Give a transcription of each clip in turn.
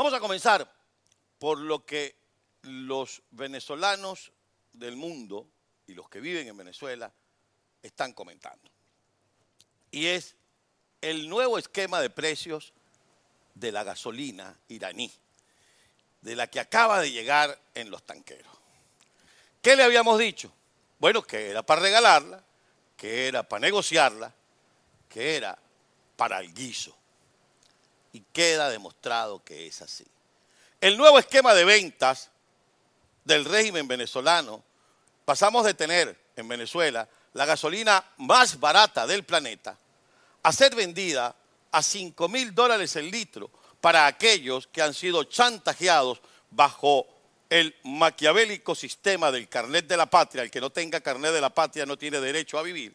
Vamos a comenzar por lo que los venezolanos del mundo y los que viven en Venezuela están comentando. Y es el nuevo esquema de precios de la gasolina iraní, de la que acaba de llegar en los tanqueros. ¿Qué le habíamos dicho? Bueno, que era para regalarla, que era para negociarla, que era para el guiso. Y queda demostrado que es así. El nuevo esquema de ventas del régimen venezolano, pasamos de tener en Venezuela la gasolina más barata del planeta a ser vendida a 5 mil dólares el litro para aquellos que han sido chantajeados bajo el maquiavélico sistema del carnet de la patria. El que no tenga carnet de la patria no tiene derecho a vivir.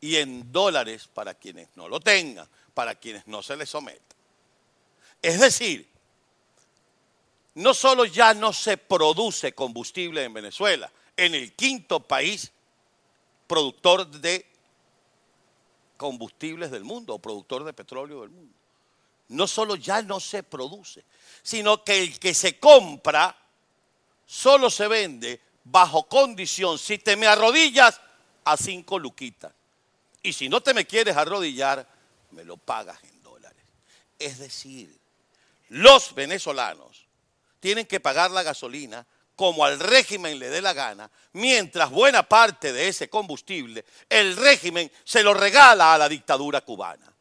Y en dólares para quienes no lo tengan, para quienes no se les someta. Es decir, no solo ya no se produce combustible en Venezuela, en el quinto país productor de combustibles del mundo o productor de petróleo del mundo. No solo ya no se produce, sino que el que se compra solo se vende bajo condición, si te me arrodillas, a cinco luquitas. Y si no te me quieres arrodillar, me lo pagas en dólares. Es decir, los venezolanos tienen que pagar la gasolina como al régimen le dé la gana, mientras buena parte de ese combustible el régimen se lo regala a la dictadura cubana.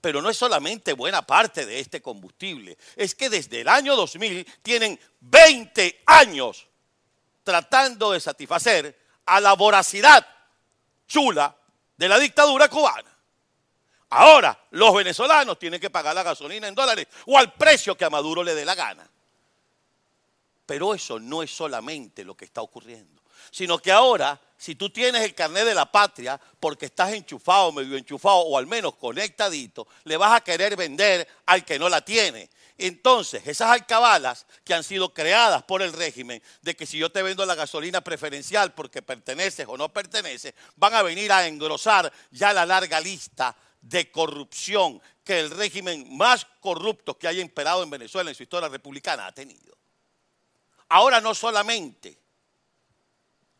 Pero no es solamente buena parte de este combustible, es que desde el año 2000 tienen 20 años tratando de satisfacer a la voracidad chula de la dictadura cubana. Ahora los venezolanos tienen que pagar la gasolina en dólares o al precio que a Maduro le dé la gana. Pero eso no es solamente lo que está ocurriendo, sino que ahora, si tú tienes el carnet de la patria, porque estás enchufado, medio enchufado o al menos conectadito, le vas a querer vender al que no la tiene. Entonces, esas alcabalas que han sido creadas por el régimen, de que si yo te vendo la gasolina preferencial porque perteneces o no perteneces, van a venir a engrosar ya la larga lista de corrupción que el régimen más corrupto que haya imperado en Venezuela en su historia republicana ha tenido. Ahora no solamente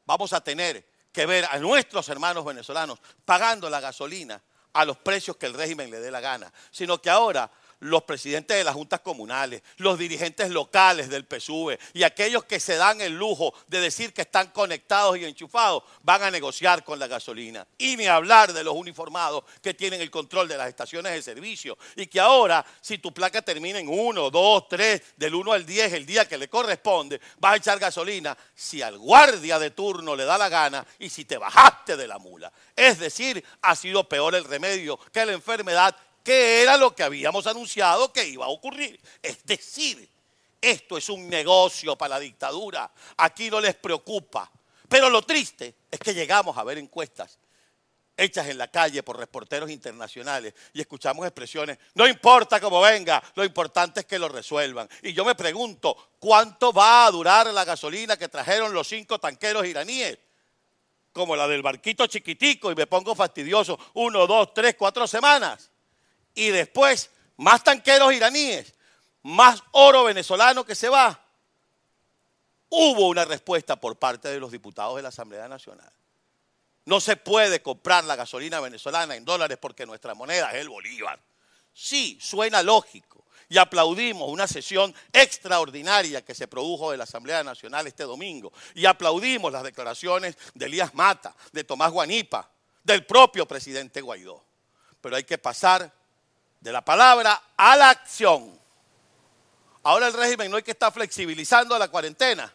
vamos a tener que ver a nuestros hermanos venezolanos pagando la gasolina a los precios que el régimen le dé la gana, sino que ahora los presidentes de las juntas comunales, los dirigentes locales del PSUV y aquellos que se dan el lujo de decir que están conectados y enchufados, van a negociar con la gasolina. Y ni hablar de los uniformados que tienen el control de las estaciones de servicio y que ahora, si tu placa termina en 1, 2, 3, del 1 al 10, el día que le corresponde, vas a echar gasolina si al guardia de turno le da la gana y si te bajaste de la mula. Es decir, ha sido peor el remedio que la enfermedad que era lo que habíamos anunciado que iba a ocurrir. Es decir, esto es un negocio para la dictadura. Aquí no les preocupa. Pero lo triste es que llegamos a ver encuestas hechas en la calle por reporteros internacionales y escuchamos expresiones, no importa cómo venga, lo importante es que lo resuelvan. Y yo me pregunto, ¿cuánto va a durar la gasolina que trajeron los cinco tanqueros iraníes? Como la del barquito chiquitico y me pongo fastidioso, uno, dos, tres, cuatro semanas y después más tanqueros iraníes, más oro venezolano que se va. Hubo una respuesta por parte de los diputados de la Asamblea Nacional. No se puede comprar la gasolina venezolana en dólares porque nuestra moneda es el bolívar. Sí, suena lógico. Y aplaudimos una sesión extraordinaria que se produjo de la Asamblea Nacional este domingo. Y aplaudimos las declaraciones de Elías Mata, de Tomás Guanipa, del propio presidente Guaidó. Pero hay que pasar de la palabra a la acción. Ahora el régimen no hay que estar flexibilizando la cuarentena.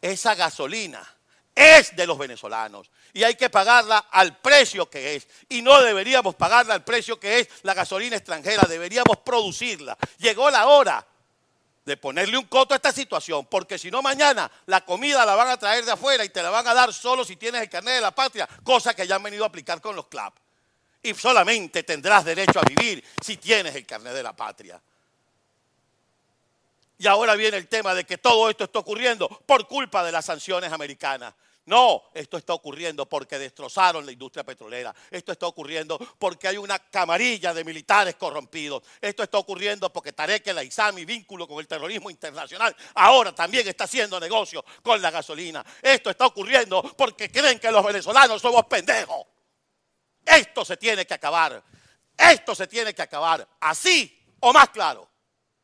Esa gasolina es de los venezolanos y hay que pagarla al precio que es. Y no deberíamos pagarla al precio que es la gasolina extranjera, deberíamos producirla. Llegó la hora de ponerle un coto a esta situación, porque si no mañana la comida la van a traer de afuera y te la van a dar solo si tienes el carnet de la patria, cosa que ya han venido a aplicar con los CLAP y solamente tendrás derecho a vivir si tienes el carnet de la patria. Y ahora viene el tema de que todo esto está ocurriendo por culpa de las sanciones americanas. No, esto está ocurriendo porque destrozaron la industria petrolera. Esto está ocurriendo porque hay una camarilla de militares corrompidos. Esto está ocurriendo porque Tarek el Aizami, vínculo con el terrorismo internacional, ahora también está haciendo negocio con la gasolina. Esto está ocurriendo porque creen que los venezolanos somos pendejos. Esto se tiene que acabar. Esto se tiene que acabar. Así o más claro.